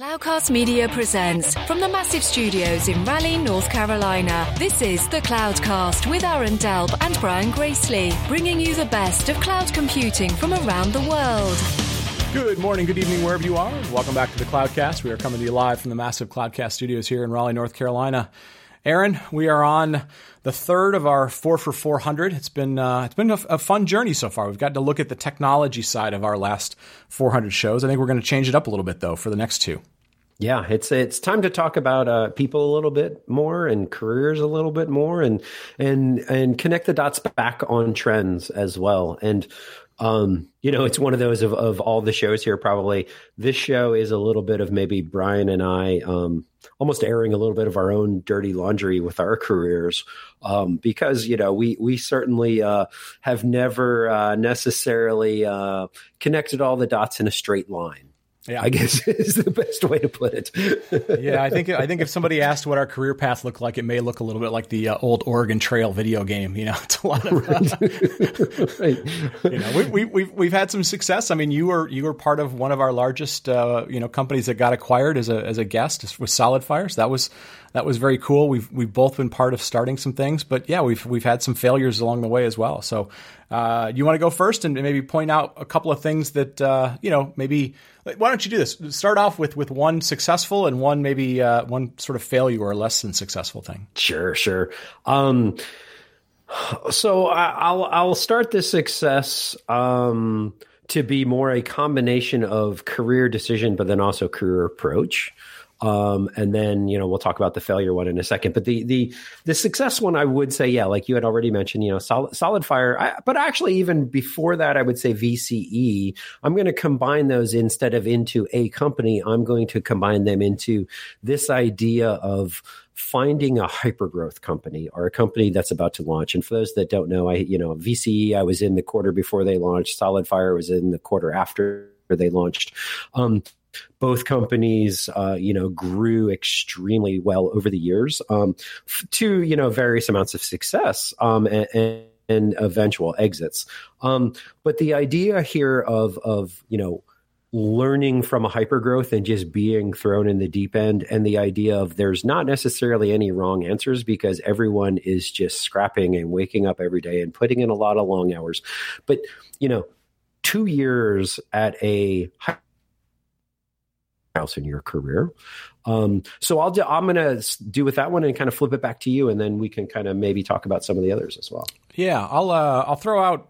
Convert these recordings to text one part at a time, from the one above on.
Cloudcast Media presents from the massive studios in Raleigh, North Carolina. This is the Cloudcast with Aaron Delp and Brian Gracely, bringing you the best of cloud computing from around the world. Good morning, good evening, wherever you are. Welcome back to the Cloudcast. We are coming to you live from the massive Cloudcast studios here in Raleigh, North Carolina. Aaron, we are on the third of our four for 400. It's been uh, it's been a, a, fun journey so far. We've got to look at the technology side of our last 400 shows. I think we're going to change it up a little bit though for the next two. Yeah, it's it's time to talk about uh, people a little bit more and careers a little bit more, and and and connect the dots back on trends as well. And um, you know, it's one of those of, of all the shows here. Probably this show is a little bit of maybe Brian and I um, almost airing a little bit of our own dirty laundry with our careers, um, because you know we we certainly uh, have never uh, necessarily uh, connected all the dots in a straight line. Yeah. I guess is the best way to put it. yeah, I think I think if somebody asked what our career path looked like, it may look a little bit like the uh, old Oregon Trail video game. You know, it's a lot of. right. you know, we, we, we've we've had some success. I mean, you were you were part of one of our largest uh, you know companies that got acquired as a as a guest with Solid Fires. That was that was very cool. We've we've both been part of starting some things, but yeah, we've we've had some failures along the way as well. So, uh, you want to go first and maybe point out a couple of things that uh, you know maybe. Why don't you do this? Start off with with one successful and one maybe uh, one sort of failure or less than successful thing. Sure, sure. Um, so I, will I'll start the success. Um, to be more a combination of career decision, but then also career approach. Um, and then you know we'll talk about the failure one in a second. But the the the success one, I would say, yeah, like you had already mentioned, you know, solid solid fire. I, but actually, even before that, I would say VCE. I'm going to combine those instead of into a company. I'm going to combine them into this idea of finding a hypergrowth company or a company that's about to launch. And for those that don't know, I you know VCE, I was in the quarter before they launched. Solid Fire was in the quarter after they launched. Um, both companies, uh, you know, grew extremely well over the years um, to you know various amounts of success um, and, and, and, eventual exits. Um, but the idea here of of you know learning from a hypergrowth and just being thrown in the deep end and the idea of there's not necessarily any wrong answers because everyone is just scrapping and waking up every day and putting in a lot of long hours but you know two years at a house in your career. Um, so I'll do, I'm going to do with that one and kind of flip it back to you, and then we can kind of maybe talk about some of the others as well. Yeah, I'll uh, I'll throw out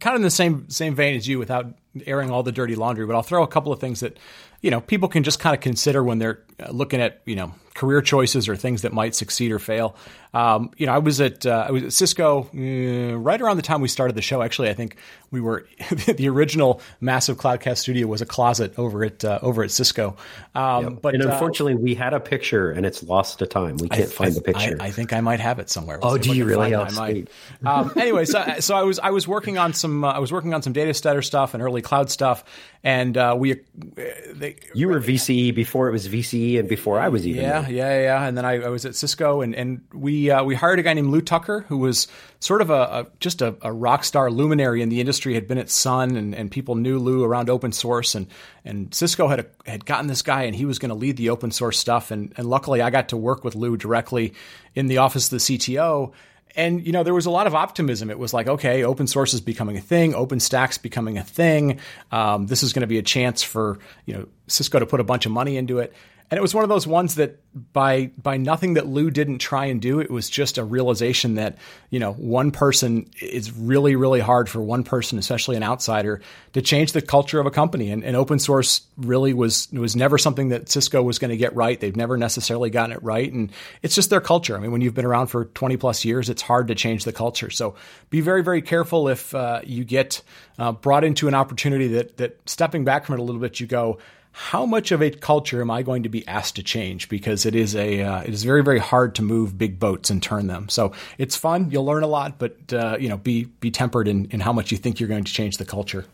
kind of in the same same vein as you without airing all the dirty laundry, but I'll throw a couple of things that you know people can just kind of consider when they're uh, looking at you know career choices or things that might succeed or fail. Um, you know, I was at uh, I was at Cisco uh, right around the time we started the show. Actually, I think we were the original massive Cloudcast studio was a closet over at uh, over at Cisco. Um, yep. But and uh, unfortunately, we had a picture and it's lost to time. We can't I, find I, the picture. I, I, think I might have it somewhere. We'll oh, do you really? I might. Um, anyway, so, so I was I was working on some uh, I was working on some data center stuff and early cloud stuff, and we they, you were VCE before it was VCE and before I was even. Yeah, there. yeah, yeah. And then I, I, was at Cisco, and and we uh, we hired a guy named Lou Tucker, who was sort of a, a just a, a, rock star luminary in the industry. Had been at Sun, and, and people knew Lou around open source, and and Cisco had a, had gotten this guy, and he was going to lead the open source stuff. And and luckily, I got to work with Lou directly in the office of the CTO and you know there was a lot of optimism. It was like okay open source is becoming a thing. Openstack's becoming a thing. Um, this is going to be a chance for you know cisco to put a bunch of money into it and it was one of those ones that by by nothing that Lou didn't try and do, it was just a realization that you know one person is really really hard for one person, especially an outsider, to change the culture of a company. And, and open source really was was never something that Cisco was going to get right. They've never necessarily gotten it right, and it's just their culture. I mean, when you've been around for twenty plus years, it's hard to change the culture. So be very very careful if uh, you get uh, brought into an opportunity that that stepping back from it a little bit, you go how much of a culture am I going to be asked to change? Because it is a uh, it is very very hard to move big boats and turn them. So it's fun. You'll learn a lot, but uh, you know be be tempered in, in how much you think you're going to change the culture.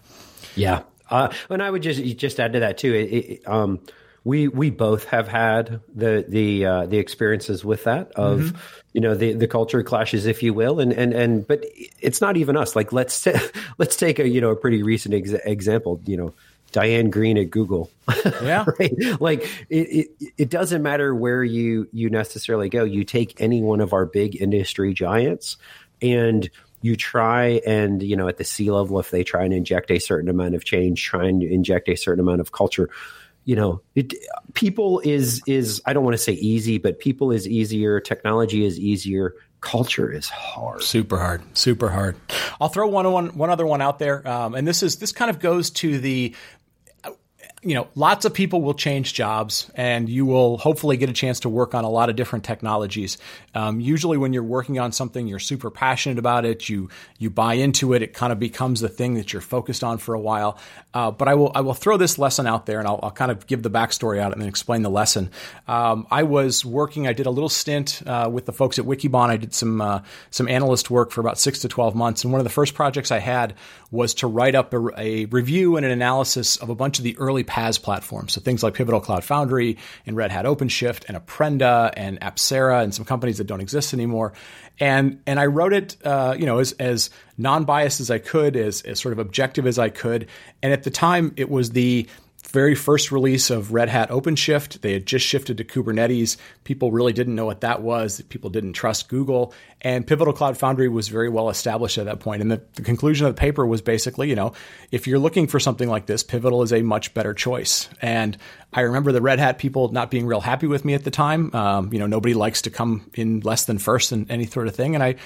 Yeah, uh, and I would just just add to that too. It, it, um, we we both have had the the uh, the experiences with that of mm-hmm. you know the the culture clashes, if you will, and and and but it's not even us. Like let's let's take a you know a pretty recent ex- example. You know Diane Greene at Google. Yeah. right? Like it, it, it doesn't matter where you you necessarily go. You take any one of our big industry giants and you try and you know at the sea level if they try and inject a certain amount of change, try and inject a certain amount of culture you know it, people is is i don't want to say easy but people is easier technology is easier culture is hard super hard super hard i'll throw one one one other one out there um, and this is this kind of goes to the you know, lots of people will change jobs, and you will hopefully get a chance to work on a lot of different technologies. Um, usually, when you're working on something, you're super passionate about it. You you buy into it. It kind of becomes the thing that you're focused on for a while. Uh, but I will I will throw this lesson out there, and I'll, I'll, kind of give the backstory out and then explain the lesson. Um, I was working. I did a little stint uh, with the folks at Wikibon. I did some uh, some analyst work for about six to twelve months, and one of the first projects I had was to write up a, a review and an analysis of a bunch of the early PaaS platforms. So things like Pivotal Cloud Foundry and Red Hat OpenShift and Apprenda and Apcera and some companies that don't exist anymore. And and I wrote it, uh, you know, as as non biased as I could, as as sort of objective as I could. And at the time, it was the very first release of Red Hat OpenShift. They had just shifted to Kubernetes. People really didn't know what that was. People didn't trust Google. And Pivotal Cloud Foundry was very well established at that point. And the, the, conclusion of the paper was basically, you know, if you're looking for something like this, Pivotal is a much better choice. And I remember the Red Hat people not being real happy with me at the time. Um, you know, nobody likes to come in less than first and any sort of thing. And I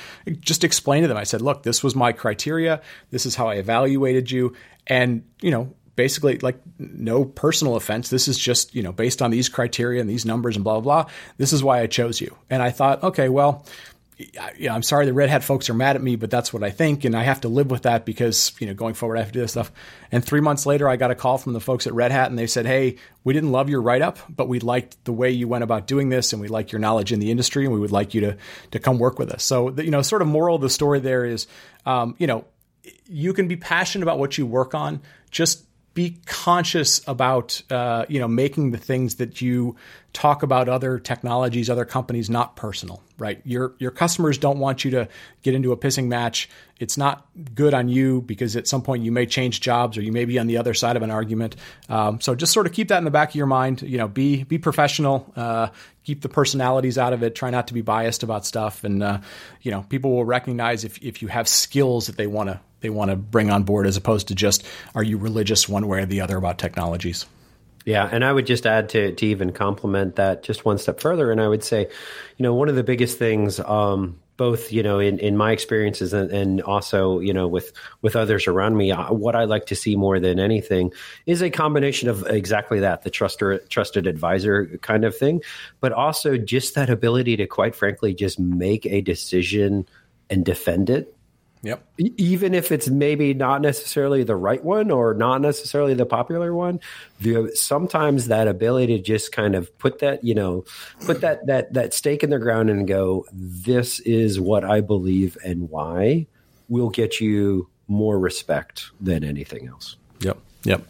just explained to them, I said, look, this was my criteria. This is how I evaluated you. And, you know, basically like no personal offense. This is just, you know, based on these criteria and these numbers and blah, blah, blah. This is why I chose you. And I thought, okay, well, yeah, I'm sorry the Red Hat folks are mad at me, but that's what I think, and I have to live with that because you know going forward I have to do this stuff. And three months later, I got a call from the folks at Red Hat, and they said, "Hey, we didn't love your write up, but we liked the way you went about doing this, and we like your knowledge in the industry, and we would like you to to come work with us." So the, you know, sort of moral of the story there is, um, you know, you can be passionate about what you work on, just be conscious about uh, you know making the things that you talk about other technologies, other companies not personal, right? Your your customers don't want you to get into a pissing match. It's not good on you because at some point you may change jobs or you may be on the other side of an argument. Um, so just sort of keep that in the back of your mind. You know, be be professional. Uh, keep the personalities out of it. Try not to be biased about stuff, and uh, you know, people will recognize if if you have skills that they want to they want to bring on board as opposed to just are you religious one way or the other about technologies. Yeah, and I would just add to to even complement that just one step further, and I would say, you know, one of the biggest things, um, both you know, in, in my experiences and, and also you know with with others around me, uh, what I like to see more than anything is a combination of exactly that, the trusted trusted advisor kind of thing, but also just that ability to, quite frankly, just make a decision and defend it Yep. Even if it's maybe not necessarily the right one or not necessarily the popular one, the, sometimes that ability to just kind of put that, you know, put that that that stake in the ground and go, this is what I believe and why, will get you more respect than anything else. Yep. Yep.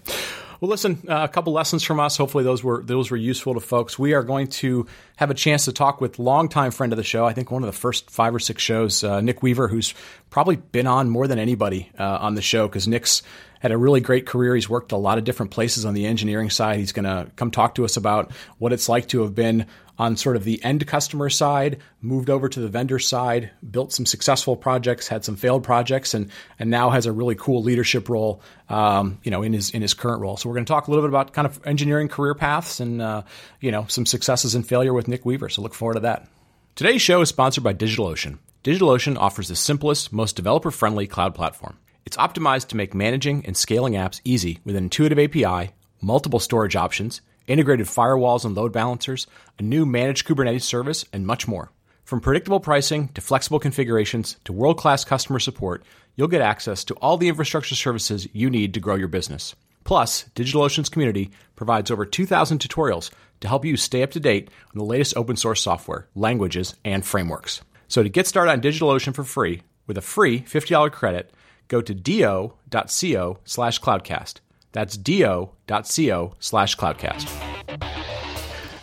Well, listen, uh, a couple lessons from us. Hopefully, those were those were useful to folks. We are going to have a chance to talk with longtime friend of the show. I think one of the first five or six shows, uh, Nick Weaver, who's probably been on more than anybody uh, on the show because Nick's had a really great career. He's worked a lot of different places on the engineering side. He's going to come talk to us about what it's like to have been on sort of the end customer side, moved over to the vendor side, built some successful projects, had some failed projects, and and now has a really cool leadership role, um, you know, in his in his current role. So we're going to talk a little bit about kind of engineering career paths and uh, you know some successes and failure with Nick Weaver. So look forward to that. Today's show is sponsored by DigitalOcean. DigitalOcean offers the simplest, most developer friendly cloud platform. It's optimized to make managing and scaling apps easy with an intuitive API, multiple storage options, integrated firewalls and load balancers, a new managed Kubernetes service, and much more. From predictable pricing to flexible configurations to world class customer support, you'll get access to all the infrastructure services you need to grow your business. Plus, DigitalOcean's community provides over 2,000 tutorials to help you stay up to date on the latest open source software, languages, and frameworks. So to get started on DigitalOcean for free with a free $50 credit, go to do.co slash cloudcast. That's do.co slash cloudcast.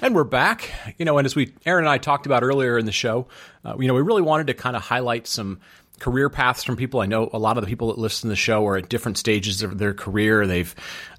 And we're back. You know, and as we, Aaron and I talked about earlier in the show, uh, you know, we really wanted to kind of highlight some career paths from people. I know a lot of the people that listen to the show are at different stages of their career. They've,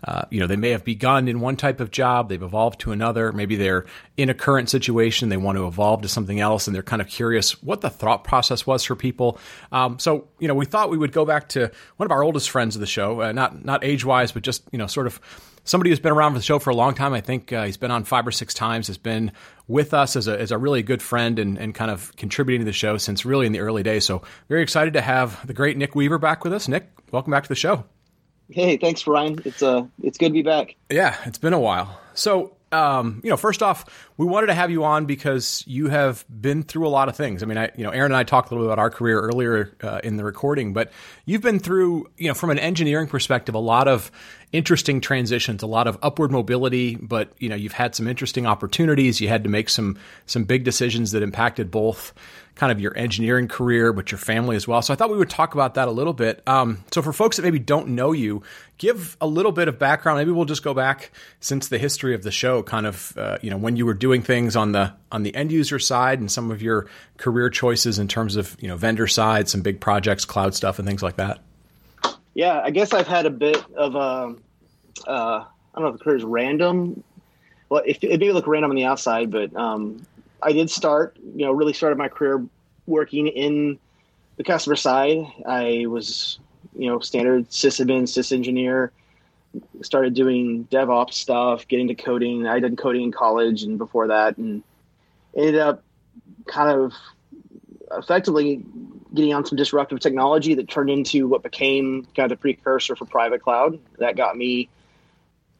uh, you know, they may have begun in one type of job, they've evolved to another. Maybe they're in a current situation, they want to evolve to something else, and they're kind of curious what the thought process was for people. Um, so, you know, we thought we would go back to one of our oldest friends of the show, uh, not not age wise, but just you know, sort of somebody who's been around for the show for a long time. I think uh, he's been on five or six times. Has been with us as a, as a really good friend and, and kind of contributing to the show since really in the early days. So very excited to have the great Nick Weaver back with us. Nick, welcome back to the show. Hey, thanks, Brian. It's uh, it's good to be back. Yeah, it's been a while. So um, you know, first off, we wanted to have you on because you have been through a lot of things. I mean, I, you know, Aaron and I talked a little bit about our career earlier uh, in the recording, but you've been through, you know, from an engineering perspective, a lot of interesting transitions, a lot of upward mobility. But you know, you've had some interesting opportunities. You had to make some some big decisions that impacted both kind of your engineering career, but your family as well. So I thought we would talk about that a little bit. Um, so for folks that maybe don't know you, give a little bit of background. Maybe we'll just go back since the history of the show, kind of uh, you know when you were doing things on the on the end user side and some of your career choices in terms of you know vendor side, some big projects, cloud stuff, and things like that. Yeah, I guess I've had a bit of a um, uh, I don't know if the career is random. Well, if it may look random on the outside, but um, I did start, you know, really started my career working in the customer side. I was, you know, standard sysadmin, sys engineer. Started doing DevOps stuff, getting to coding. I did coding in college and before that, and ended up kind of effectively getting on some disruptive technology that turned into what became kind of the precursor for private cloud. That got me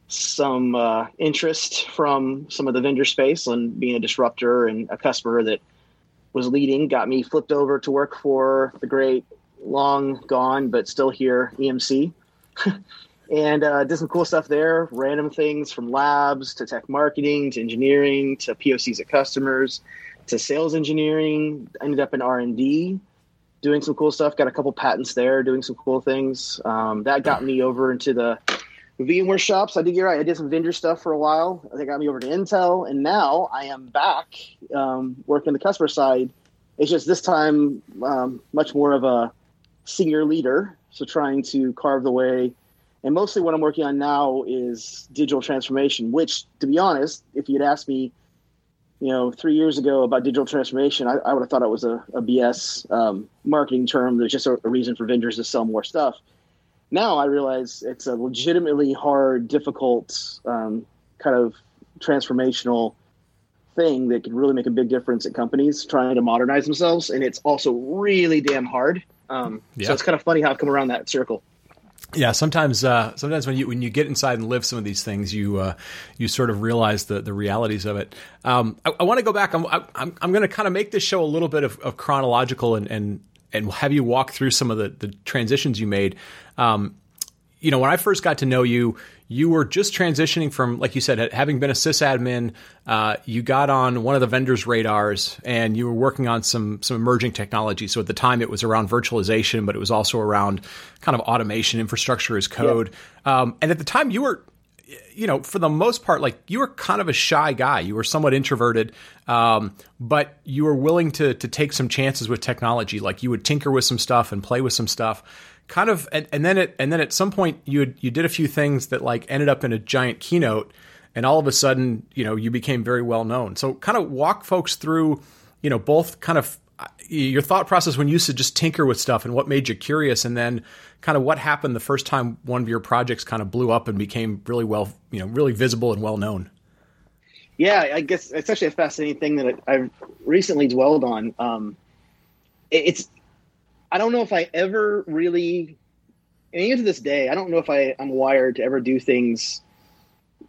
some uh, interest from some of the vendor space and being a disruptor and a customer that was leading got me flipped over to work for the great long gone but still here EMC and uh, did some cool stuff there random things from labs to tech marketing to engineering to POCs at customers to sales engineering ended up in R&D doing some cool stuff got a couple patents there doing some cool things um, that got me over into the VMware shops. I did. You're right. I did some vendor stuff for a while. They got me over to Intel, and now I am back um, working the customer side. It's just this time um, much more of a senior leader, so trying to carve the way. And mostly what I'm working on now is digital transformation. Which, to be honest, if you'd asked me, you know, three years ago about digital transformation, I, I would have thought it was a, a BS um, marketing term. There's just a, a reason for vendors to sell more stuff now I realize it's a legitimately hard, difficult, um, kind of transformational thing that can really make a big difference at companies trying to modernize themselves. And it's also really damn hard. Um, yeah. So it's kind of funny how I've come around that circle. Yeah, sometimes uh, sometimes when you when you get inside and live some of these things, you uh, you sort of realize the the realities of it. Um, I, I want to go back. I'm I'm, I'm going to kind of make this show a little bit of, of chronological and, and and have you walk through some of the, the transitions you made. Um, you know, when I first got to know you, you were just transitioning from, like you said, having been a sysadmin, uh, you got on one of the vendors' radars, and you were working on some some emerging technology. So at the time, it was around virtualization, but it was also around kind of automation, infrastructure as code. Um, and at the time, you were you know, for the most part, like you were kind of a shy guy. You were somewhat introverted, um, but you were willing to to take some chances with technology. Like you would tinker with some stuff and play with some stuff. Kind of, and, and then it, and then at some point, you had, you did a few things that like ended up in a giant keynote, and all of a sudden, you know, you became very well known. So, kind of walk folks through, you know, both kind of your thought process when you used to just tinker with stuff and what made you curious and then kind of what happened the first time one of your projects kind of blew up and became really well you know really visible and well known? Yeah i guess it's actually a fascinating thing that i've recently dwelled on. Um, it's i don't know if i ever really and even to this day i don't know if I, i'm wired to ever do things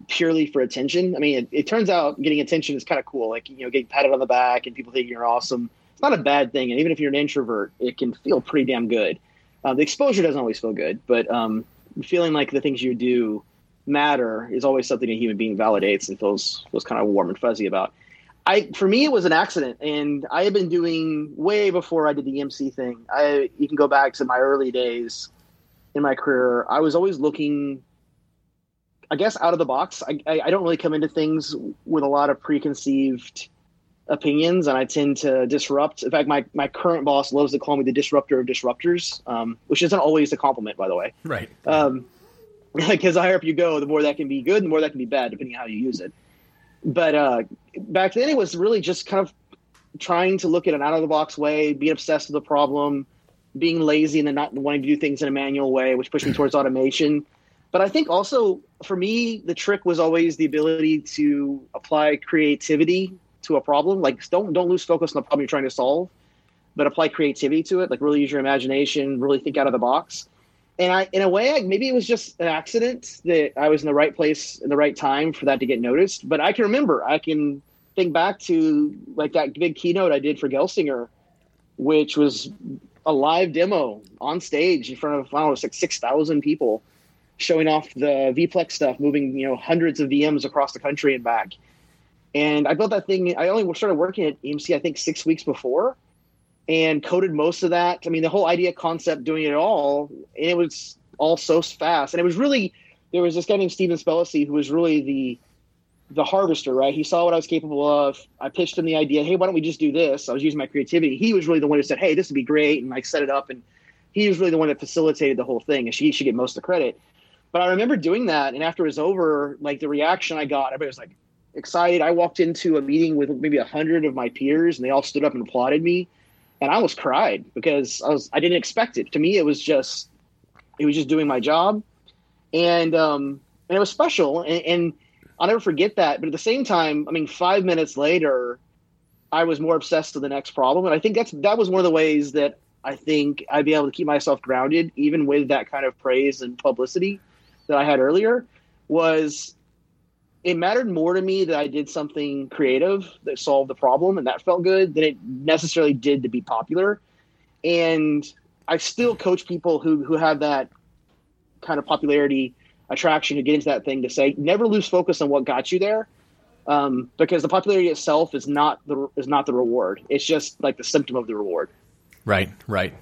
purely for attention. I mean it, it turns out getting attention is kind of cool like you know getting patted on the back and people thinking you're awesome it's not a bad thing. And even if you're an introvert, it can feel pretty damn good. Uh, the exposure doesn't always feel good, but um, feeling like the things you do matter is always something a human being validates and feels feels kind of warm and fuzzy about. I for me it was an accident, and I had been doing way before I did the EMC thing. I you can go back to my early days in my career. I was always looking, I guess, out of the box. I I, I don't really come into things with a lot of preconceived opinions and I tend to disrupt. In fact, my, my current boss loves to call me the disruptor of disruptors, um, which isn't always a compliment, by the way. Right. Um, because the higher up you go, the more that can be good, the more that can be bad, depending on how you use it. But uh, back then, it was really just kind of trying to look at an out of the box way, being obsessed with the problem, being lazy, and then not wanting to do things in a manual way, which pushed me towards automation. But I think also for me, the trick was always the ability to apply creativity to a problem. Like don't don't lose focus on the problem you're trying to solve, but apply creativity to it. Like really use your imagination, really think out of the box. And I, in a way, maybe it was just an accident that I was in the right place in the right time for that to get noticed. But I can remember, I can think back to like that big keynote I did for Gelsinger, which was a live demo on stage in front of I don't know, like six thousand people, showing off the vPlex stuff, moving you know hundreds of VMs across the country and back. And I built that thing. I only started working at EMC, I think, six weeks before, and coded most of that. I mean, the whole idea, concept, doing it all, and it was all so fast. And it was really there was this guy named Steven Spellacy who was really the the harvester, right? He saw what I was capable of. I pitched him the idea, hey, why don't we just do this? I was using my creativity. He was really the one who said, hey, this would be great, and like set it up. And he was really the one that facilitated the whole thing, and she should get most of the credit. But I remember doing that, and after it was over, like the reaction I got, everybody was like, excited. I walked into a meeting with maybe a hundred of my peers, and they all stood up and applauded me, and I almost cried because I was I didn't expect it. To me, it was just it was just doing my job, and um, and it was special, and, and I'll never forget that. But at the same time, I mean, five minutes later, I was more obsessed with the next problem, and I think that's that was one of the ways that I think I'd be able to keep myself grounded, even with that kind of praise and publicity that I had earlier. Was it mattered more to me that I did something creative that solved the problem and that felt good than it necessarily did to be popular. And I still coach people who who have that kind of popularity attraction to get into that thing to say never lose focus on what got you there. Um, because the popularity itself is not the is not the reward. It's just like the symptom of the reward. Right, right,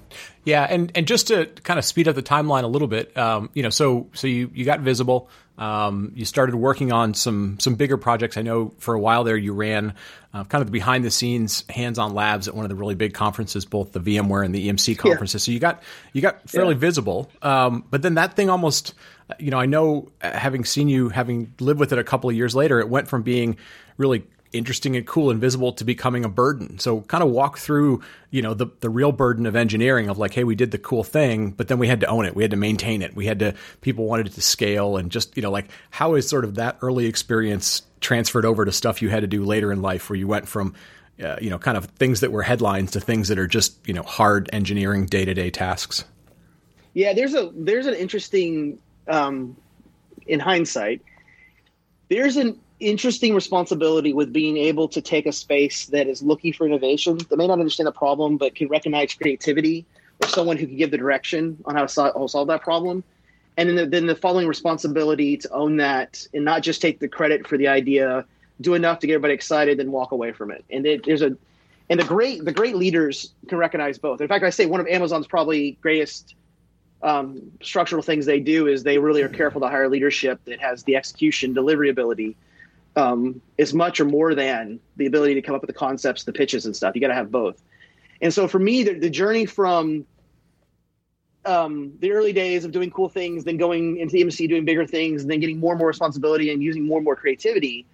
yeah, and and just to kind of speed up the timeline a little bit, um, you know, so so you you got visible, um, you started working on some some bigger projects. I know for a while there you ran uh, kind of the behind the scenes hands on labs at one of the really big conferences, both the VMware and the EMC conferences. Yeah. So you got you got fairly yeah. visible, um, but then that thing almost, you know, I know uh, having seen you, having lived with it a couple of years later, it went from being really interesting and cool and visible to becoming a burden. So kind of walk through, you know, the the real burden of engineering of like, hey, we did the cool thing, but then we had to own it. We had to maintain it. We had to people wanted it to scale and just, you know, like how is sort of that early experience transferred over to stuff you had to do later in life where you went from uh, you know, kind of things that were headlines to things that are just, you know, hard engineering day-to-day tasks. Yeah, there's a there's an interesting um in hindsight there's an interesting responsibility with being able to take a space that is looking for innovation that may not understand the problem but can recognize creativity or someone who can give the direction on how to solve, solve that problem. And then the, then the following responsibility to own that and not just take the credit for the idea do enough to get everybody excited then walk away from it. And it, there's a and the great the great leaders can recognize both. In fact i say one of amazon's probably greatest um, structural things they do is they really are careful to hire leadership that has the execution delivery ability um, as much or more than the ability to come up with the concepts, the pitches, and stuff. You got to have both. And so for me, the, the journey from um, the early days of doing cool things, then going into the EMC, doing bigger things, and then getting more and more responsibility and using more and more creativity.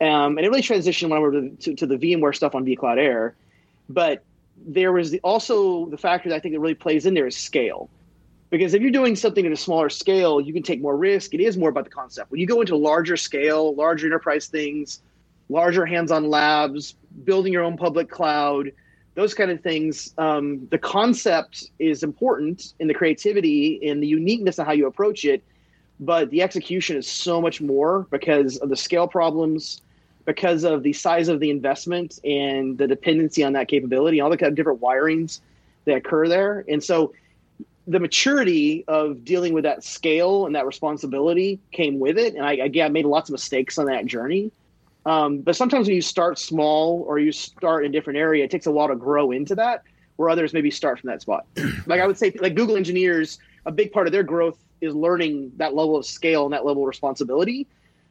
Um, and it really transitioned when I went to, to, the VMware stuff on vCloud Air. But there was the, also the factor that I think that really plays in there is scale because if you're doing something at a smaller scale you can take more risk. It is more about the concept. When you go into larger scale larger enterprise things larger hands-on labs building your own public cloud those kind of things um, the concept is important in the creativity and the uniqueness of how you approach it but the execution is so much more because of the scale problems because of the size of the investment and the dependency on that capability all the kind of different wirings that occur there. And so the maturity of dealing with that scale and that responsibility came with it. And I, again, I made lots of mistakes on that journey. Um, but sometimes when you start small or you start in a different area, it takes a while to grow into that, where others maybe start from that spot. like I would say, like Google engineers, a big part of their growth is learning that level of scale and that level of responsibility.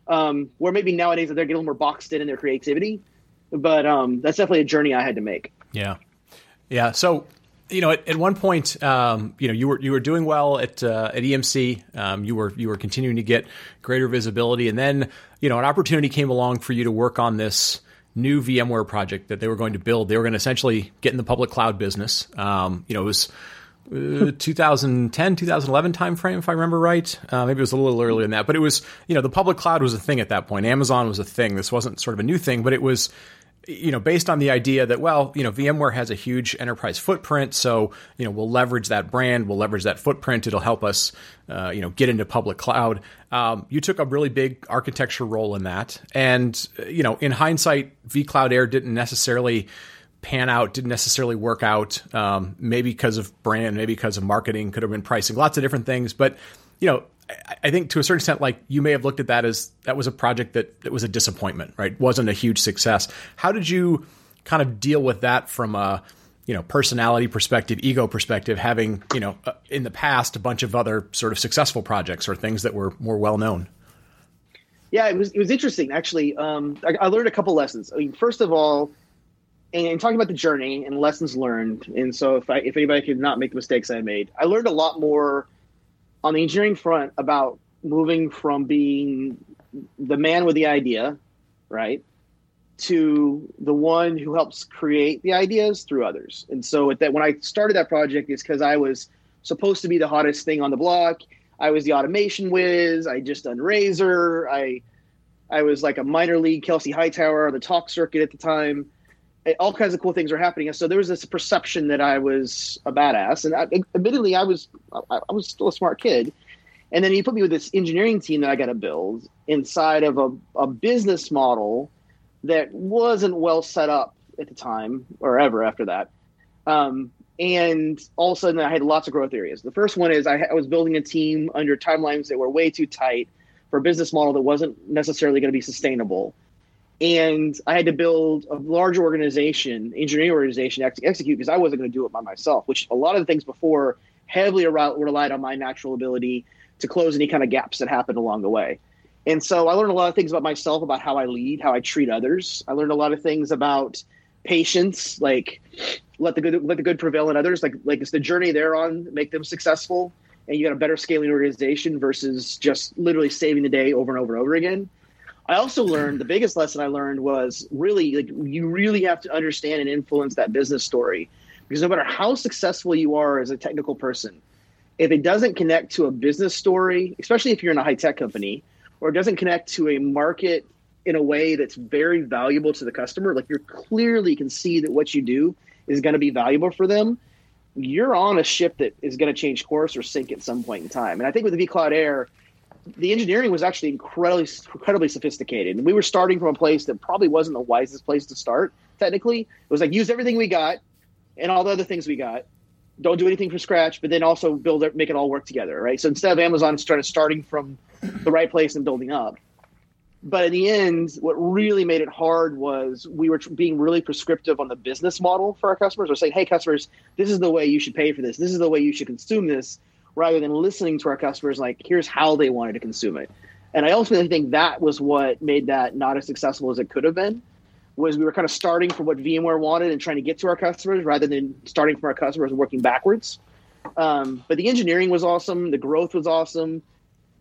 Um, where maybe nowadays they're getting a little more boxed in in their creativity. but um, that's definitely a journey I had to make. Yeah, yeah. So you know, at, at one point, um, you know, you were you were doing well at uh, at EMC. Um, you were you were continuing to get greater visibility, and then you know, an opportunity came along for you to work on this new VMware project that they were going to build. They were going to essentially get in the public cloud business. Um, you know, it was. Uh, 2010 2011 timeframe if i remember right uh, maybe it was a little earlier than that but it was you know the public cloud was a thing at that point amazon was a thing this wasn't sort of a new thing but it was you know, based on the idea that, well, you know, VMware has a huge enterprise footprint, so you know, we'll leverage that brand, we'll leverage that footprint. It'll help us, uh, you know, get into public cloud. Um, you took a really big architecture role in that, and you know, in hindsight, vCloud Air didn't necessarily pan out, didn't necessarily work out. Um, maybe because of brand, maybe because of marketing, could have been pricing, lots of different things, but you know, I think to a certain extent, like you may have looked at that as that was a project that, that was a disappointment, right? Wasn't a huge success. How did you kind of deal with that from a you know personality perspective, ego perspective, having you know uh, in the past a bunch of other sort of successful projects or things that were more well known? Yeah, it was it was interesting actually. Um, I, I, learned a couple lessons. I mean, first of all, and, and, talking about the journey and lessons learned. And so, if I, if anybody could not make the mistakes I made, I learned a lot more on the engineering front about moving from being the man with the idea, right, to the one who helps create the ideas through others. And so that when I started that project is because I was supposed to be the hottest thing on the block. I was the automation whiz. I just done Razor. I I was like a minor league Kelsey Hightower on the talk circuit at the time. All kinds of cool things were happening, and so there was this perception that I was a badass. And I, admittedly, I was I, I was still a smart kid. And then you put me with this engineering team that I got to build inside of a, a business model that wasn't well set up at the time or ever after that. Um, and all of a sudden, I had lots of growth areas. The first one is I, I, was building a team under timelines that were way too tight for a business model that wasn't necessarily going to be sustainable. And I had to build a large organization, engineering organization, to execute because I wasn't going to do it by myself. Which a lot of the things before heavily relied on my natural ability to close any kind of gaps that happened along the way. And so I learned a lot of things about myself, about how I lead, how I treat others. I learned a lot of things about patience, like let the good let the good prevail in others. Like like it's the journey they're on, make them successful, and you got a better scaling organization versus just literally saving the day over and over and over again. I also learned the biggest lesson I learned was really like you really have to understand and influence that business story because no matter how successful you are as a technical person, if it doesn't connect to a business story, especially if you're in a high tech company, or it doesn't connect to a market in a way that's very valuable to the customer, like you clearly can see that what you do is going to be valuable for them, you're on a ship that is going to change course or sink at some point in time. And I think with the vCloud Air, the engineering was actually incredibly incredibly sophisticated. And we were starting from a place that probably wasn't the wisest place to start. Technically, it was like use everything we got and all the other things we got, don't do anything from scratch, but then also build it, make it all work together, right? So instead of Amazon started starting from the right place and building up. But in the end, what really made it hard was we were being really prescriptive on the business model for our customers. We're saying, hey, customers, this is the way you should pay for this. This is the way you should consume this, rather than listening to our customers like, here's how they wanted to consume it. And I ultimately think that was what made that not as successful as it could have been was we were kind of starting from what VMware wanted and trying to get to our customers rather than starting from our customers and working backwards. Um, but the engineering was awesome. The growth was awesome.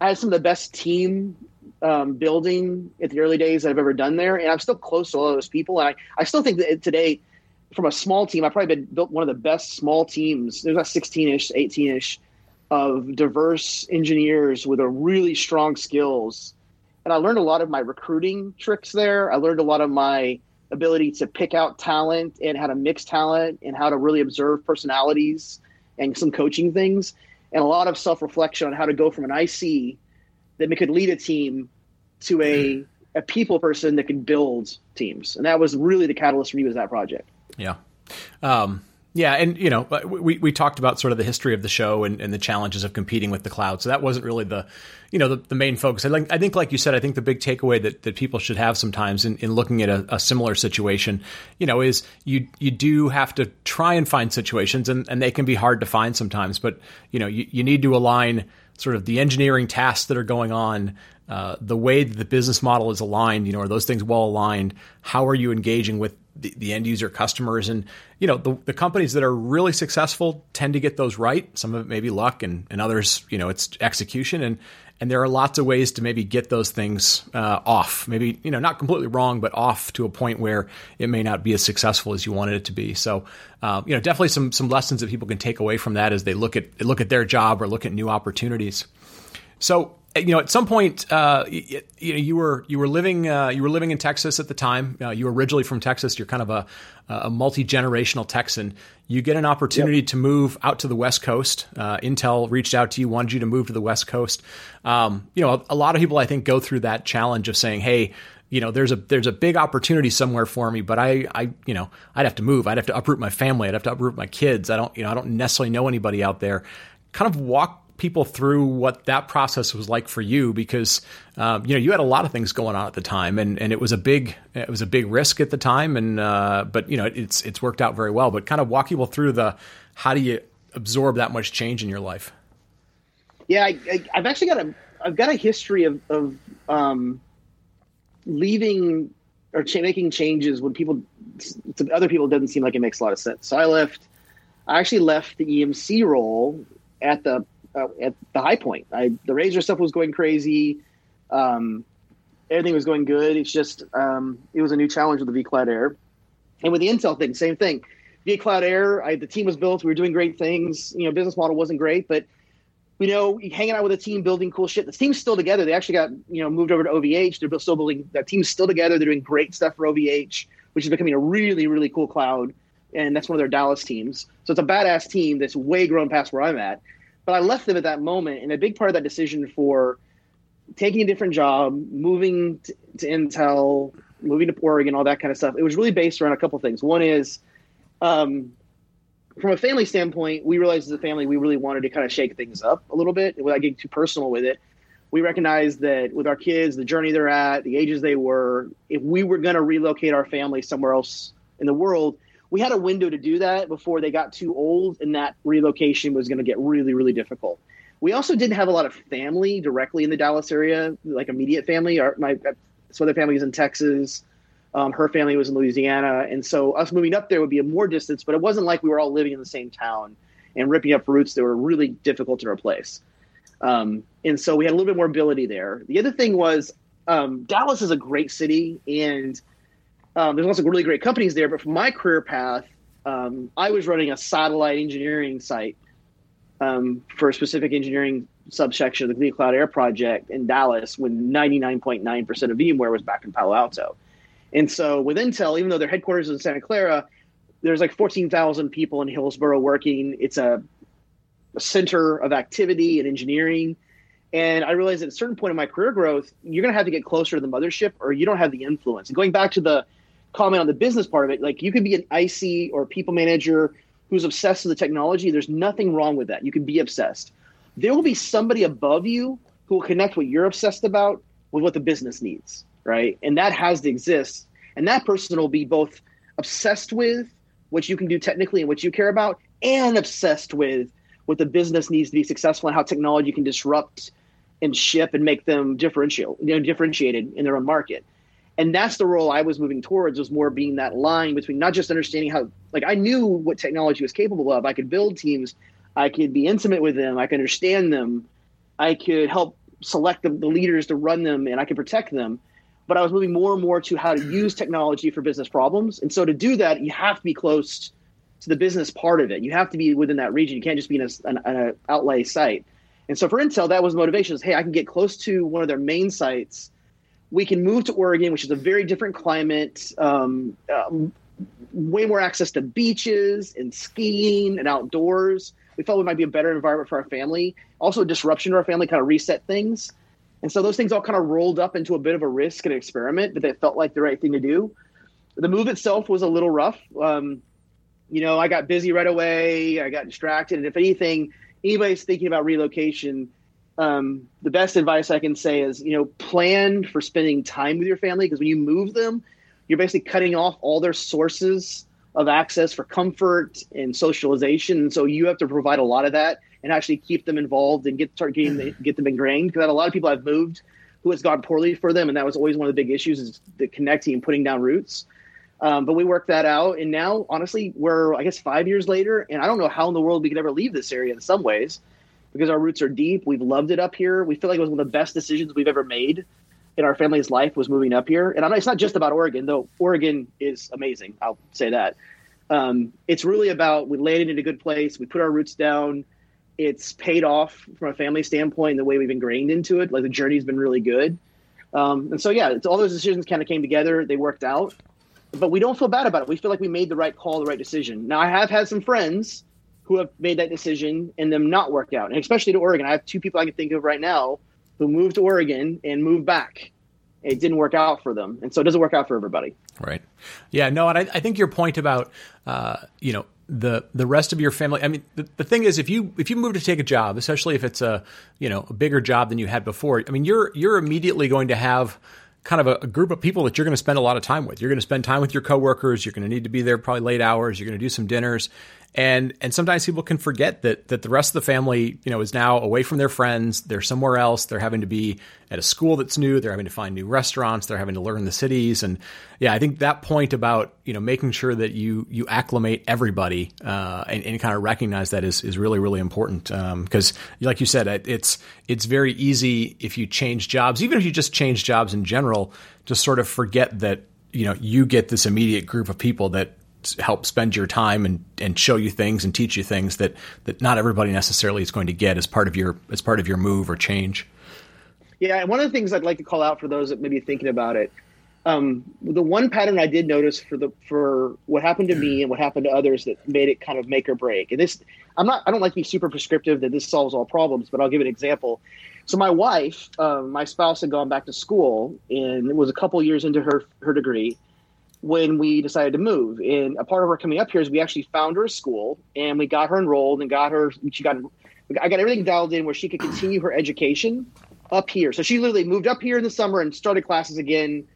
I had some of the best team um, building at the early days I've ever done there. And I'm still close to all those people. And I, I still think that today, from a small team, I've probably been built one of the best small teams. There's about 16 ish, 18 ish of diverse engineers with a really strong skills and I learned a lot of my recruiting tricks there. I learned a lot of my ability to pick out talent and how to mix talent and how to really observe personalities and some coaching things and a lot of self-reflection on how to go from an IC that could lead a team to a a people person that could build teams. And that was really the catalyst for me was that project. Yeah. Um, yeah, and you know, we we talked about sort of the history of the show and, and the challenges of competing with the cloud. So that wasn't really the, you know, the, the main focus. I I think, like you said, I think the big takeaway that, that people should have sometimes in, in looking at a, a similar situation, you know, is you you do have to try and find situations, and, and they can be hard to find sometimes. But you know, you, you need to align sort of the engineering tasks that are going on uh, the way that the business model is aligned, you know, are those things well aligned? How are you engaging with the, the end user customers? And, you know, the, the, companies that are really successful tend to get those right. Some of it may be luck and, and others, you know, it's execution. And, and there are lots of ways to maybe get those things uh, off. Maybe, you know, not completely wrong, but off to a point where it may not be as successful as you wanted it to be. So, uh, you know, definitely some, some lessons that people can take away from that as they look at, look at their job or look at new opportunities. So, you know, at some point, uh, you, you, know, you were you were living uh, you were living in Texas at the time. Uh, you were originally from Texas. You're kind of a, a multi generational Texan. You get an opportunity yep. to move out to the West Coast. Uh, Intel reached out to you, wanted you to move to the West Coast. Um, you know, a, a, lot of people I think go through that challenge of saying, "Hey, you know, there's a there's a big opportunity somewhere for me, but I I you know I'd have to move. I'd have to uproot my family. I'd have to uproot my kids. I don't you know I don't necessarily know anybody out there." Kind of walk people through what that process was like for you because um, you know you had a lot of things going on at the time and, and it was a big it was a big risk at the time and uh, but you know it's it's worked out very well. But kind of walk people through the how do you absorb that much change in your life? Yeah I, have actually got a I've got a history of, of um, leaving or cha- making changes when people to other people doesn't seem like it makes a lot of sense. So I left I actually left the EMC role at the uh, at the high point. I, the Razor stuff was going crazy. Um, everything was going good. It's just um, it was a new challenge with the vCloud Air, and with the Intel thing, same thing. vCloud Air, I, the team was built. We were doing great things. You know, business model wasn't great, but you know, hanging out with a team, building cool shit. The team's still together. They actually got you know moved over to OVH. They're still building. That team's still together. They're doing great stuff for OVH, which is becoming a really really cool cloud. And that's one of their Dallas teams. So it's a badass team that's way grown past where I'm at. But I left them at that moment, and a big part of that decision for taking a different job, moving to, to Intel, moving to Oregon, all that kind of stuff, it was really based around a couple things. One is, um, from a family standpoint, we realized as a family we really wanted to kind of shake things up a little bit without getting too personal with it. We recognized that with our kids, the journey they're at, the ages they were, if we were going to relocate our family somewhere else in the world, we had a window to do that before they got too old, and that relocation was going to get really, really difficult. We also didn't have a lot of family directly in the Dallas area, like immediate family. Our, my other family was in Texas. Um, her family was in Louisiana, and so us moving up there would be a more distance. But it wasn't like we were all living in the same town and ripping up roots that were really difficult to replace. Um, and so we had a little bit more ability there. The other thing was um, Dallas is a great city, and um, there's lots of really great companies there, but for my career path, um, I was running a satellite engineering site um, for a specific engineering subsection of the Cloud Air project in Dallas when 99.9% of VMware was back in Palo Alto. And so with Intel, even though their headquarters is in Santa Clara, there's like 14,000 people in Hillsboro working. It's a, a center of activity and engineering. And I realized at a certain point in my career growth, you're going to have to get closer to the mothership or you don't have the influence. And going back to the comment on the business part of it. Like you could be an IC or people manager who's obsessed with the technology. There's nothing wrong with that. You can be obsessed. There will be somebody above you who will connect what you're obsessed about with what the business needs, right? And that has to exist. And that person will be both obsessed with what you can do technically and what you care about, and obsessed with what the business needs to be successful and how technology can disrupt and ship and make them differential, you know, differentiated in their own market and that's the role I was moving towards was more being that line between not just understanding how like I knew what technology was capable of. I could build teams, I could be intimate with them, I could understand them, I could help select the, the leaders to run them, and I could protect them. But I was moving more and more to how to use technology for business problems. And so to do that, you have to be close to the business part of it. You have to be within that region. You can't just be in an, an outlay site. And so for Intel, that was motivation. Is hey, I can get close to one of their main sites we can move to Oregon, which is a very different climate, um, um, way more access to beaches and skiing and outdoors. We felt it might be a better environment for our family. Also, a disruption to our family kind of reset things. And so those things all kind of rolled up into a bit of a risk and experiment, but they felt like the right thing to do. The move itself was a little rough. Um, you know, I got busy right away. I got distracted. And if anything, anybody's thinking about relocation, um, the best advice I can say is, you know, plan for spending time with your family because when you move them, you're basically cutting off all their sources of access for comfort and socialization. And so you have to provide a lot of that and actually keep them involved and get start getting get them ingrained. Because a lot of people I've moved who has gone poorly for them, and that was always one of the big issues is the connecting and putting down roots. Um, but we worked that out, and now honestly, we're I guess five years later, and I don't know how in the world we could ever leave this area in some ways because our roots are deep. We've loved it up here. We feel like it was one of the best decisions we've ever made in our family's life was moving up here. And I'm, it's not just about Oregon, though. Oregon is amazing. I'll say that. Um, it's really about we landed in a good place. We put our roots down. It's paid off from a family standpoint. The way we've ingrained into it, like the journey's been really good. Um, and so yeah, all those decisions kind of came together. They worked out, but we don't feel bad about it. We feel like we made the right call, the right decision. Now I have had some friends who have made that decision and them not work out, and especially to Oregon. I have two people I can think of right now who moved to Oregon and moved back. It didn't work out for them, and so it doesn't work out for everybody. Right. Yeah. No, and I, I think your point about uh, you know the the rest of your family. I mean, the, the thing is, if you if you move to take a job, especially if it's a you know a bigger job than you had before, I mean, you're you're immediately going to have kind of a, a, group of people that you're going to spend a lot of time with. You're going to spend time with your coworkers. You're going to need to be there probably late hours. You're going to do some dinners, and and sometimes people can forget that that the rest of the family you know is now away from their friends. They're somewhere else. They're having to be at a school that's new. They're having to find new restaurants. They're having to learn the cities. And yeah i think that point about you know making sure that you you acclimate everybody uh, and, and, kind of recognize that is is really really important because um, like you said it's it's very easy if you change jobs even if you just change jobs in general to sort of forget that you know you get this immediate group of people that help spend your time and, and show you things and teach you things that, that not everybody necessarily is going to get as part of your as part of your move or change. Yeah, and one of the things I'd like to call out for those that may be thinking about it, um, the one pattern I did notice for the for what happened to me and what happened to others that made it kind of make or break. And this, I'm not, I don't like to be super prescriptive that this solves all problems, but I'll give an example. So my wife, um, my spouse, had gone back to school, and it was a couple years into her her degree when we decided to move. And a part of her coming up here is we actually found her a school and we got her enrolled and got her, she got, I got everything dialed in where she could continue her education up here. So she literally moved up here in the summer and started classes again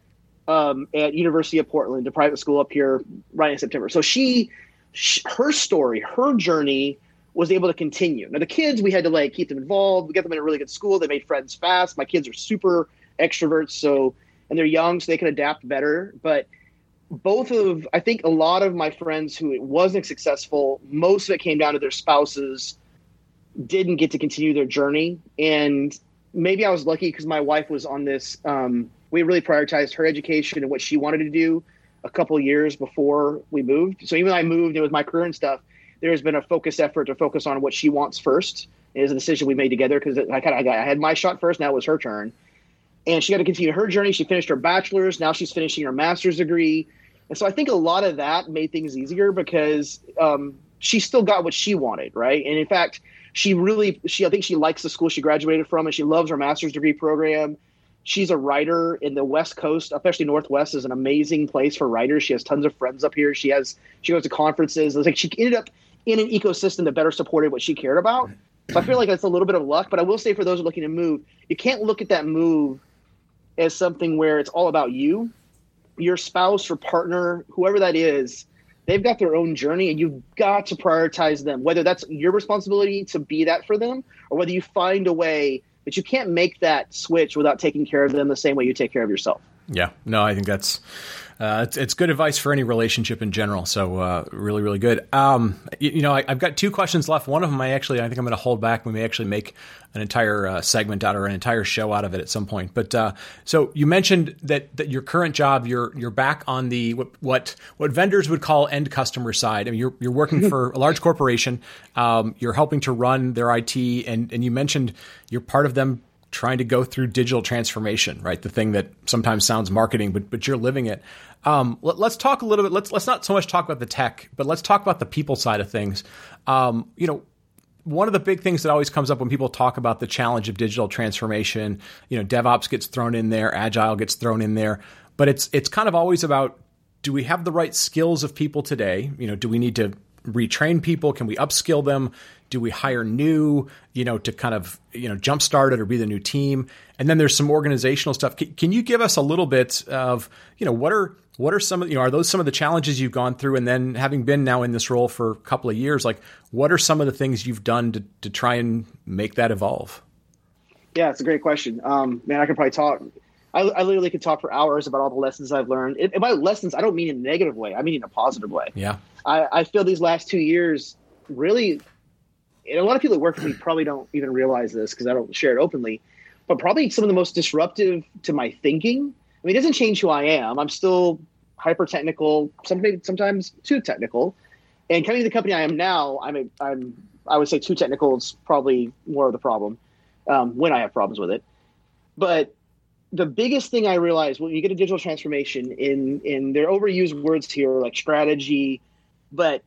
um, at University of Portland, a private school up here right in September. So she, she, her story, her journey was able to continue. Now the kids, we had to like keep them involved. We got them in a really good school. They made friends fast. My kids are super extroverts. So, and they're young, so they can adapt better. But both of I think a lot of my friends who it wasn't successful, most of it came down to their spouses didn't get to continue their journey. And maybe I was lucky because my wife was on this. Um, we really prioritized her education and what she wanted to do a couple years before we moved. So even though I moved and with my career and stuff, there's been a focused effort to focus on what she wants first. It is a decision we made together because I kind of I had my shot first. Now it was her turn, and she got to continue her journey. She finished her bachelor's. Now she's finishing her master's degree and so I think a lot of that made things easier because um, she still got what she wanted, right? And in fact, she really, she I think she likes the school she graduated from, and she loves her master's degree program. She's a writer in the West Coast, especially Northwest, is an amazing place for writers. She has tons of friends up here. She has she goes to conferences. It's like she ended up in an ecosystem that better supported what she cared about. So I feel like that's a little bit of luck. But I will say for those are looking to move, you can't look at that move as something where it's all about you your spouse or partner, whoever that is, they've got their own journey and you've got to prioritize them, whether that's your responsibility to be that for them or whether you find a way that you can't make that switch without taking care of them the same way you take care of yourself. Yeah, no, I think that's uh, it's, it's good advice for any relationship in general. So uh, really, really good. Um, you, you, know, I, have got two questions left. One of them, I actually, I think I'm going to hold back. We may actually make an entire uh, segment out or an entire show out of it at some point. But uh, so you mentioned that that your current job, you're you're back on the what what, what vendors would call end customer side. I mean, you're you're working for a large corporation. Um, you're helping to run their IT, and and you mentioned you're part of them trying to go through digital transformation, right? The thing that sometimes sounds marketing, but but you're living it. Um, let, us talk a little bit. Let's let's not so much talk about the tech, but let's talk about the people side of things. Um, you know, one of the big things that always comes up when people talk about the challenge of digital transformation, you know, DevOps gets thrown in there, Agile gets thrown in there, but it's it's kind of always about do we have the right skills of people today? You know, do we need to retrain people? Can we upskill them? Do we hire new, you know, to kind of, you know, jumpstart it or be the new team? And then there's some organizational stuff. Can, can you give us a little bit of, you know, what are what are some of you know are those some of the challenges you've gone through and then having been now in this role for a couple of years like what are some of the things you've done to, to try and make that evolve Yeah, it's a great question. Um, man, I could probably talk. I, I literally could talk for hours about all the lessons I've learned. And by lessons, I don't mean in a negative way. I mean in a positive way. Yeah. I, I feel these last two years really, and a lot of people that work with me probably don't even realize this because I don't share it openly, but probably some of the most disruptive to my thinking. I mean, it doesn't change who I am. I'm still hyper technical, sometimes sometimes too technical. And coming to the company I am now, I'm a, I'm I would say too technical is probably more of the problem um, when I have problems with it. But the biggest thing I realized when you get a digital transformation in in their overused words here like strategy, but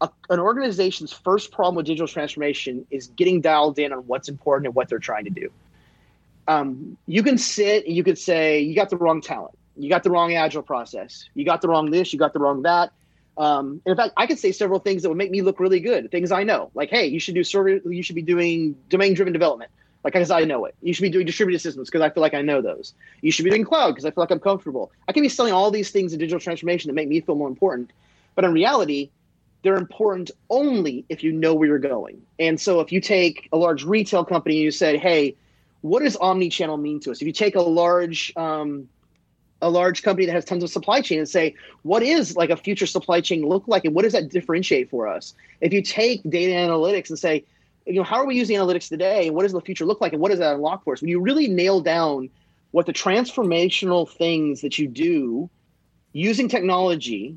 a, an organization's first problem with digital transformation is getting dialed in on what's important and what they're trying to do. Um, you can sit and you could say you got the wrong talent, you got the wrong agile process, you got the wrong this, you got the wrong that. Um, in fact, I could say several things that would make me look really good. Things I know, like, hey, you should do server, you should be doing domain-driven development, like because I know it. You should be doing distributed systems because I feel like I know those. You should be doing cloud because I feel like I'm comfortable. I can be selling all these things in digital transformation that make me feel more important, but in reality, they're important only if you know where you're going. And so, if you take a large retail company and you said, hey, what does omni-channel mean to us? If you take a large um, a large company that has tons of supply chain and say, what is like a future supply chain look like and what does that differentiate for us? If you take data analytics and say, you know, how are we using analytics today and what does the future look like and what does that unlock for us? When you really nail down what the transformational things that you do using technology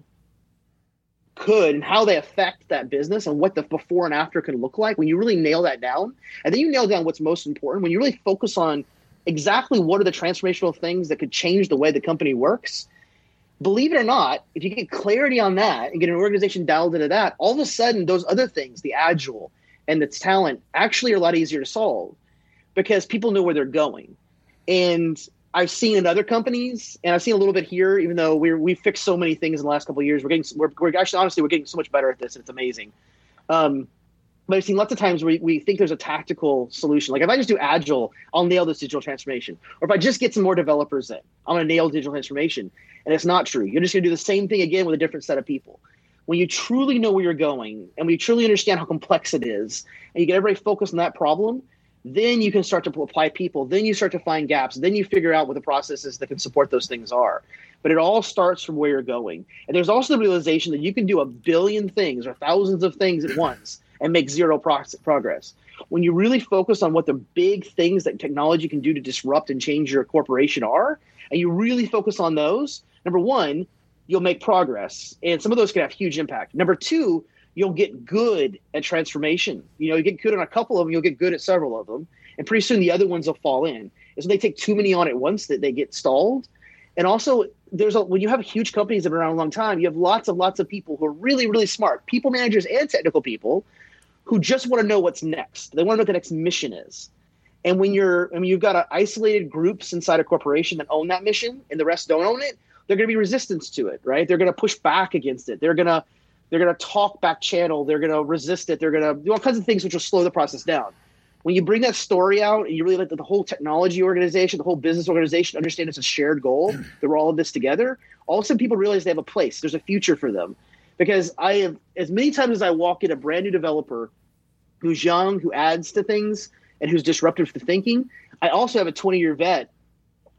could and how they affect that business and what the before and after can look like, when you really nail that down, and then you nail down what's most important, when you really focus on exactly what are the transformational things that could change the way the company works. Believe it or not, if you get clarity on that and get an organization dialed into that, all of a sudden those other things, the agile and the talent, actually are a lot easier to solve because people know where they're going. And I've seen in other companies, and I've seen a little bit here, even though we're we fixed so many things in the last couple of years. We're getting we're, we're actually honestly we're getting so much better at this, and it's amazing. Um, but I've seen lots of times where we think there's a tactical solution. Like if I just do agile, I'll nail this digital transformation. Or if I just get some more developers in, I'm going to nail digital transformation. And it's not true. You're just going to do the same thing again with a different set of people. When you truly know where you're going and when you truly understand how complex it is, and you get everybody focused on that problem, then you can start to apply people. Then you start to find gaps. Then you figure out what the processes that can support those things are. But it all starts from where you're going. And there's also the realization that you can do a billion things or thousands of things at once and make zero pro- progress. When you really focus on what the big things that technology can do to disrupt and change your corporation are, and you really focus on those, number one, you'll make progress. And some of those can have huge impact. Number two, you'll get good at transformation. You know, you get good on a couple of them, you'll get good at several of them. And pretty soon the other ones will fall in. And so they take too many on at once that they get stalled. And also, there's a when you have huge companies that have been around a long time, you have lots of lots of people who are really, really smart, people managers and technical people who just want to know what's next. They want to know what the next mission is. And when you're, I mean, you've got isolated groups inside a corporation that own that mission, and the rest don't own it. They're going to be resistance to it, right? They're going to push back against it. They're going to, they're going to talk back channel. They're going to resist it. They're going to do all kinds of things which will slow the process down. When you bring that story out and you really let the, whole technology organization, the whole business organization understand it's a shared goal, that we're all in this together. All of a sudden, people realize they have a place. There's a future for them because I have as many times as I walk in a brand new developer who's young, who adds to things, and who's disruptive to thinking. I also have a 20 year vet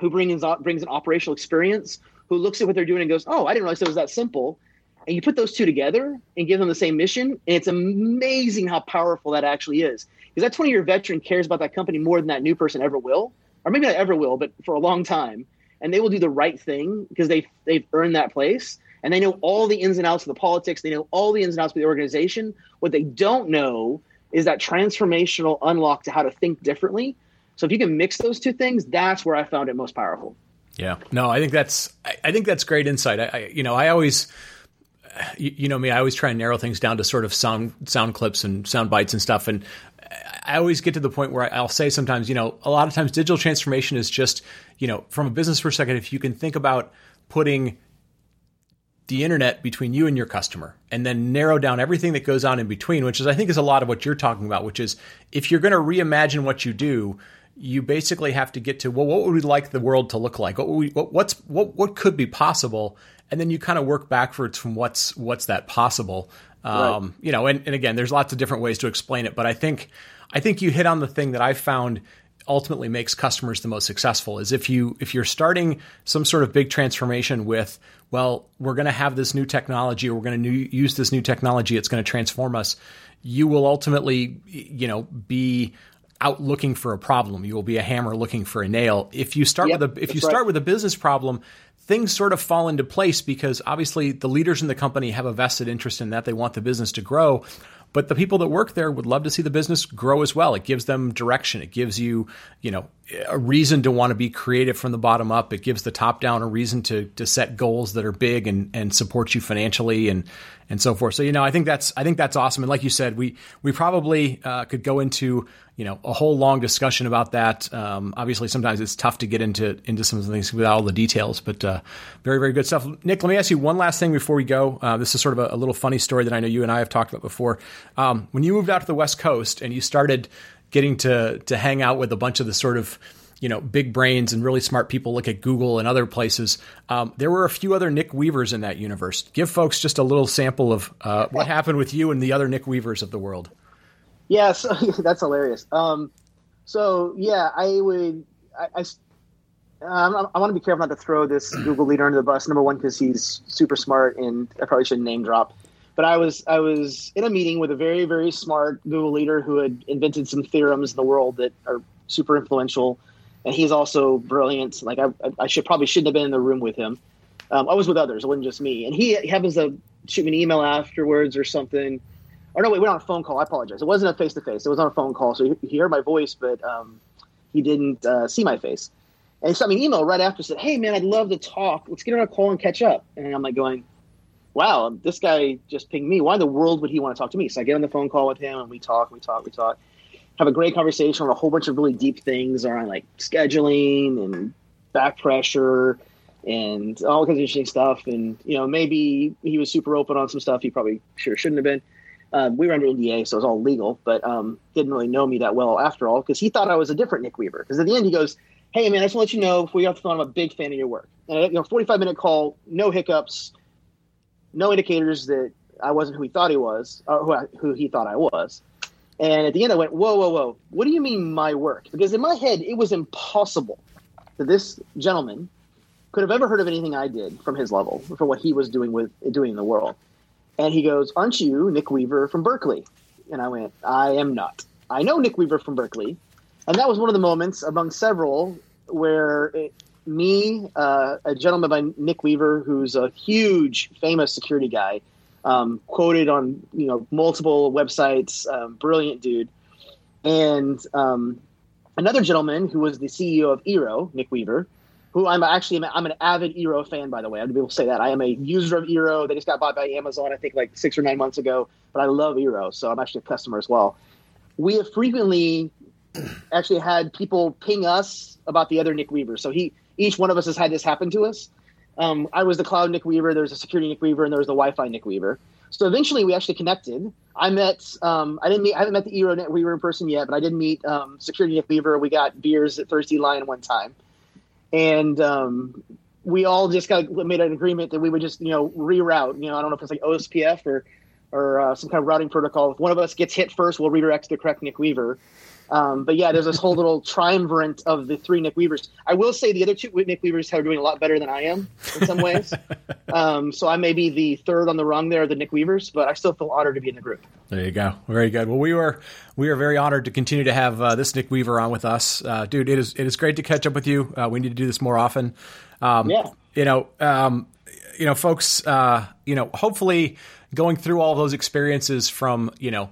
who brings brings an operational experience, who looks at what they're doing and goes, "Oh, I didn't realize it was that simple." And you put those two together and give them the same mission, and it's amazing how powerful that actually is. Because that 20 year veteran cares about that company more than that new person ever will, or maybe not ever will, but for a long time. And they will do the right thing because they they've earned that place and they know all the ins and outs of the politics. They know all the ins and outs of the organization. What they don't know is that transformational unlock to how to think differently. So if you can mix those two things, that's where I found it most powerful. Yeah, no, I think that's I, I think that's great insight. I, I, you know I always you, you know me, I always try and narrow things down to sort of sound sound clips and sound bites and stuff, and I always get to the point where I'll say sometimes, you know, a lot of times digital transformation is just, you know, from a business perspective, if you can think about putting the internet between you and your customer and then narrow down everything that goes on in between which is i think is a lot of what you're talking about which is if you're going to reimagine what you do you basically have to get to well what would we like the world to look like? What we, what, what's what what could be possible and then you kind of work backwards from what's what's that possible um, right. you know and, and again there's lots of different ways to explain it but i think i think you hit on the thing that i found ultimately makes customers the most successful is if you if you're starting some sort of big transformation with well we're going to have this new technology or we're going to use this new technology it's going to transform us you will ultimately you know be out looking for a problem you will be a hammer looking for a nail if you start Yep, with a if you start right. with a business problem things sort of fall into place because obviously the leaders in the company have a vested interest in that they want the business to grow but the people that work there would love to see the business grow as well. It gives them direction. It gives you, you know, a reason to want to be creative from the bottom up. It gives the top down a reason to to set goals that are big and and support you financially and and so forth. So you know, I think that's I think that's awesome. And like you said, we we probably uh, could go into you know a whole long discussion about that. Um, obviously, sometimes it's tough to get into into some of the things without all the details, but uh, very very good stuff. Nick, let me ask you one last thing before we go. Uh, this is sort of a, a little funny story that I know you and I have talked about before. Um, when you moved out to the West Coast and you started getting to to hang out with a bunch of the sort of you know big brains and really smart people look at Google and other places. Um, there were a few other Nick Weavers in that universe. Give folks just a little sample of uh, what happened with you and the other Nick Weavers of the world. Yes, that's hilarious. Um, so yeah, I would. I, I, um, I want to be careful not to throw this Google leader under the bus. Number one, because he's super smart, and I probably shouldn't name drop. But I was I was in a meeting with a very very smart Google leader who had invented some theorems in the world that are super influential, and he's also brilliant. Like I, I should probably shouldn't have been in the room with him. Um, I was with others; it wasn't just me. And he happens to shoot me an email afterwards or something. Or no, wait, we went on a phone call. I apologize. It wasn't a face to face. It was on a phone call, so he, he heard my voice, but um, he didn't uh, see my face. And he sent me an email right after. Said, "Hey, man, I'd love to talk. Let's get on a call and catch up." And I'm like going, "Wow, this guy just pinged me. Why in the world would he want to talk to me?" So I get on the phone call with him, and we talk, we talk, we talk. Have a great conversation on a whole bunch of really deep things around like scheduling and back pressure and all kinds of interesting stuff. And you know, maybe he was super open on some stuff he probably sure shouldn't have been. Um, we were under NDA, so it was all legal, but um, didn't really know me that well after all because he thought I was a different Nick Weaver. Because at the end, he goes, "Hey, man, I just want to let you know you have to phone, I'm a big fan of your work. And, you know, 45 minute call, no hiccups, no indicators that I wasn't who he thought he was, or who, I, who he thought I was." And at the end, I went, "Whoa, whoa, whoa! What do you mean my work?" Because in my head, it was impossible that this gentleman could have ever heard of anything I did from his level for what he was doing with doing in the world. And he goes, "Aren't you Nick Weaver from Berkeley?" And I went, "I am not. I know Nick Weaver from Berkeley." And that was one of the moments among several where it, me, uh, a gentleman by Nick Weaver, who's a huge, famous security guy, um, quoted on you know multiple websites, um, brilliant dude, and um, another gentleman who was the CEO of Eero, Nick Weaver, who I'm actually I'm an avid Eero fan, by the way. I'd be able to say that I am a user of Eero. They just got bought by Amazon, I think, like six or nine months ago. But I love Eero, so I'm actually a customer as well. We have frequently actually had people ping us about the other Nick Weaver. So he each one of us has had this happen to us. Um, I was the cloud Nick Weaver. There was a security Nick Weaver, and there was the Wi-Fi Nick Weaver. So eventually, we actually connected. I met. Um, I didn't meet. I haven't met the Eero Nick Weaver in person yet, but I did meet um, security Nick Weaver. We got beers at Thirsty Lion one time, and um, we all just got made an agreement that we would just you know reroute. You know, I don't know if it's like OSPF or or uh, some kind of routing protocol. If one of us gets hit first, we'll redirect to the correct Nick Weaver. Um, but yeah, there's this whole little triumvirate of the three Nick Weavers. I will say the other two Nick Weavers are doing a lot better than I am in some ways. um, so I may be the third on the rung there, the Nick Weavers, but I still feel honored to be in the group. There you go. Very good. Well, we were we are very honored to continue to have uh, this Nick Weaver on with us, uh, dude. It is it is great to catch up with you. Uh, we need to do this more often. Um, Yeah. You know, um, you know, folks. Uh, you know, hopefully, going through all those experiences from you know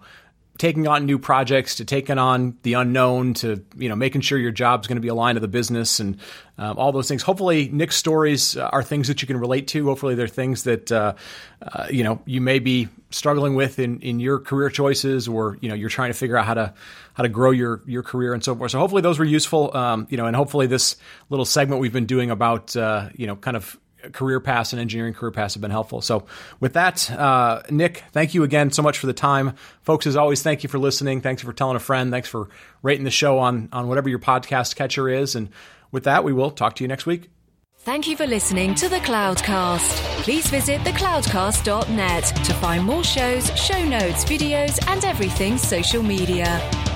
taking on new projects to taking on the unknown to you know making sure your job's going to be aligned to the business and um, all those things. Hopefully nick's stories are things that you can relate to. Hopefully they're things that uh, uh, you know you may be struggling with in, in your career choices or you know you're trying to figure out how to how to grow your your career and so forth. So hopefully those were useful um, you know and hopefully this little segment we've been doing about uh, you know kind of career paths and engineering career paths have been helpful. So, with that, uh, Nick, thank you again so much for the time, folks. As always, thank you for listening. Thanks for telling a friend. Thanks for rating the show on on whatever your podcast catcher is. And with that, we will talk to you next week. Thank you for listening to the Cloudcast. Please visit thecloudcast.net to find more shows, show notes, videos, and everything social media.